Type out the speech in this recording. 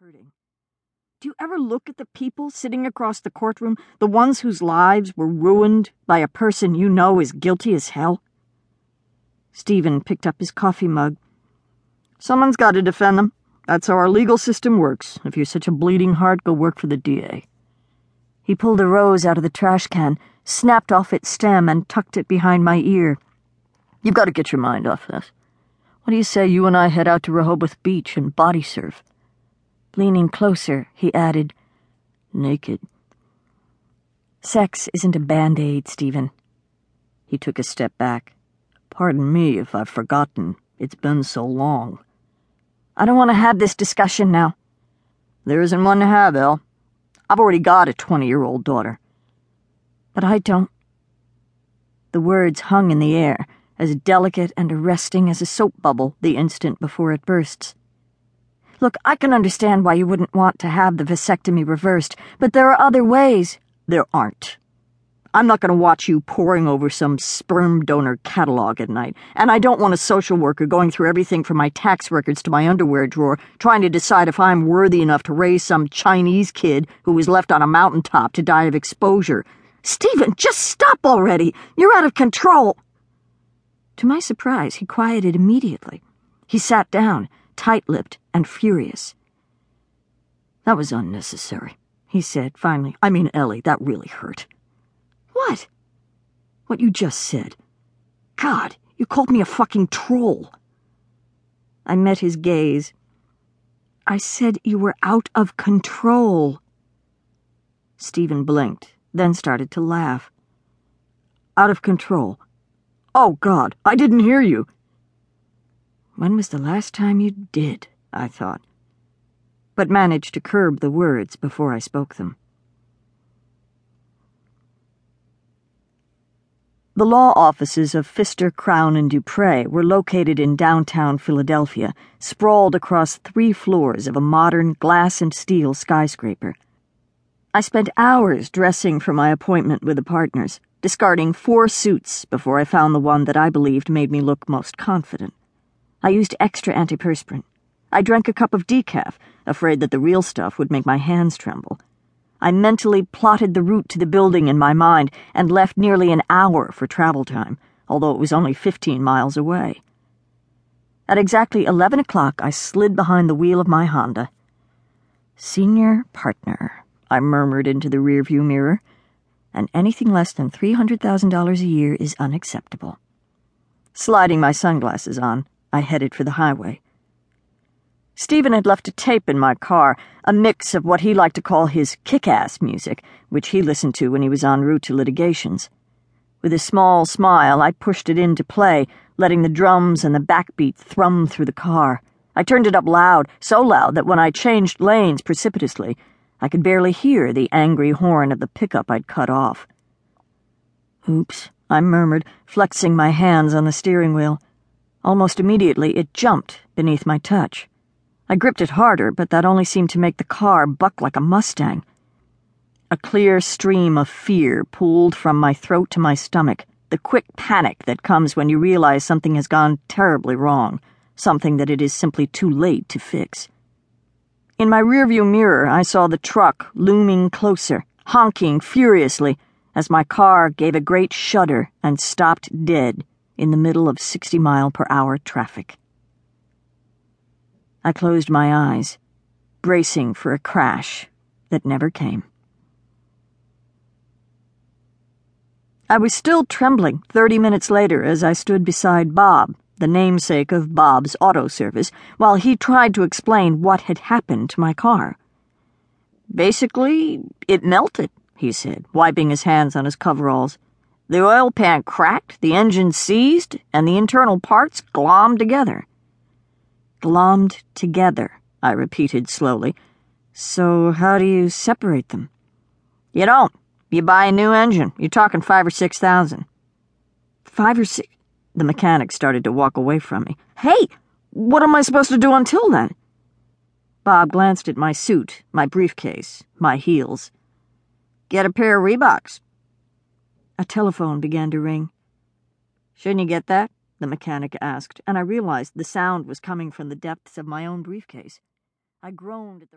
hurting. Do you ever look at the people sitting across the courtroom, the ones whose lives were ruined by a person you know is guilty as hell? Stephen picked up his coffee mug. Someone's got to defend them. That's how our legal system works. If you're such a bleeding heart, go work for the DA. He pulled a rose out of the trash can, snapped off its stem, and tucked it behind my ear. You've got to get your mind off this. What do you say you and I head out to Rehoboth Beach and body surf? Leaning closer, he added, naked. Sex isn't a band aid, Stephen. He took a step back. Pardon me if I've forgotten. It's been so long. I don't want to have this discussion now. There isn't one to have, El. I've already got a 20 year old daughter. But I don't. The words hung in the air, as delicate and arresting as a soap bubble the instant before it bursts. Look, I can understand why you wouldn't want to have the vasectomy reversed, but there are other ways. There aren't. I'm not going to watch you poring over some sperm donor catalog at night, and I don't want a social worker going through everything from my tax records to my underwear drawer, trying to decide if I'm worthy enough to raise some Chinese kid who was left on a mountaintop to die of exposure. Stephen, just stop already! You're out of control! To my surprise, he quieted immediately. He sat down tight lipped and furious. That was unnecessary, he said finally. I mean, Ellie, that really hurt. What? What you just said. God, you called me a fucking troll. I met his gaze. I said you were out of control. Stephen blinked, then started to laugh. Out of control. Oh, God, I didn't hear you. When was the last time you did? I thought, but managed to curb the words before I spoke them. The law offices of Pfister, Crown, and Dupre were located in downtown Philadelphia, sprawled across three floors of a modern glass and steel skyscraper. I spent hours dressing for my appointment with the partners, discarding four suits before I found the one that I believed made me look most confident. I used extra antiperspirant. I drank a cup of decaf, afraid that the real stuff would make my hands tremble. I mentally plotted the route to the building in my mind and left nearly an hour for travel time, although it was only 15 miles away. At exactly 11 o'clock, I slid behind the wheel of my Honda. Senior partner, I murmured into the rearview mirror, and anything less than $300,000 a year is unacceptable. Sliding my sunglasses on, I headed for the highway. Stephen had left a tape in my car, a mix of what he liked to call his kick ass music, which he listened to when he was en route to litigations. With a small smile, I pushed it into play, letting the drums and the backbeat thrum through the car. I turned it up loud, so loud that when I changed lanes precipitously, I could barely hear the angry horn of the pickup I'd cut off. Oops, I murmured, flexing my hands on the steering wheel. Almost immediately, it jumped beneath my touch. I gripped it harder, but that only seemed to make the car buck like a Mustang. A clear stream of fear pooled from my throat to my stomach, the quick panic that comes when you realize something has gone terribly wrong, something that it is simply too late to fix. In my rearview mirror, I saw the truck looming closer, honking furiously as my car gave a great shudder and stopped dead in the middle of 60 mile per hour traffic. I closed my eyes, bracing for a crash that never came. I was still trembling 30 minutes later as I stood beside Bob, the namesake of Bob's Auto Service, while he tried to explain what had happened to my car. Basically, it melted, he said, wiping his hands on his coveralls. The oil pan cracked, the engine seized, and the internal parts glommed together. Glommed together, I repeated slowly. So how do you separate them? You don't. You buy a new engine. You're talking five or six thousand. Five or six? The mechanic started to walk away from me. Hey, what am I supposed to do until then? Bob glanced at my suit, my briefcase, my heels. Get a pair of Reeboks. A telephone began to ring. Shouldn't you get that? the mechanic asked, and I realized the sound was coming from the depths of my own briefcase. I groaned at the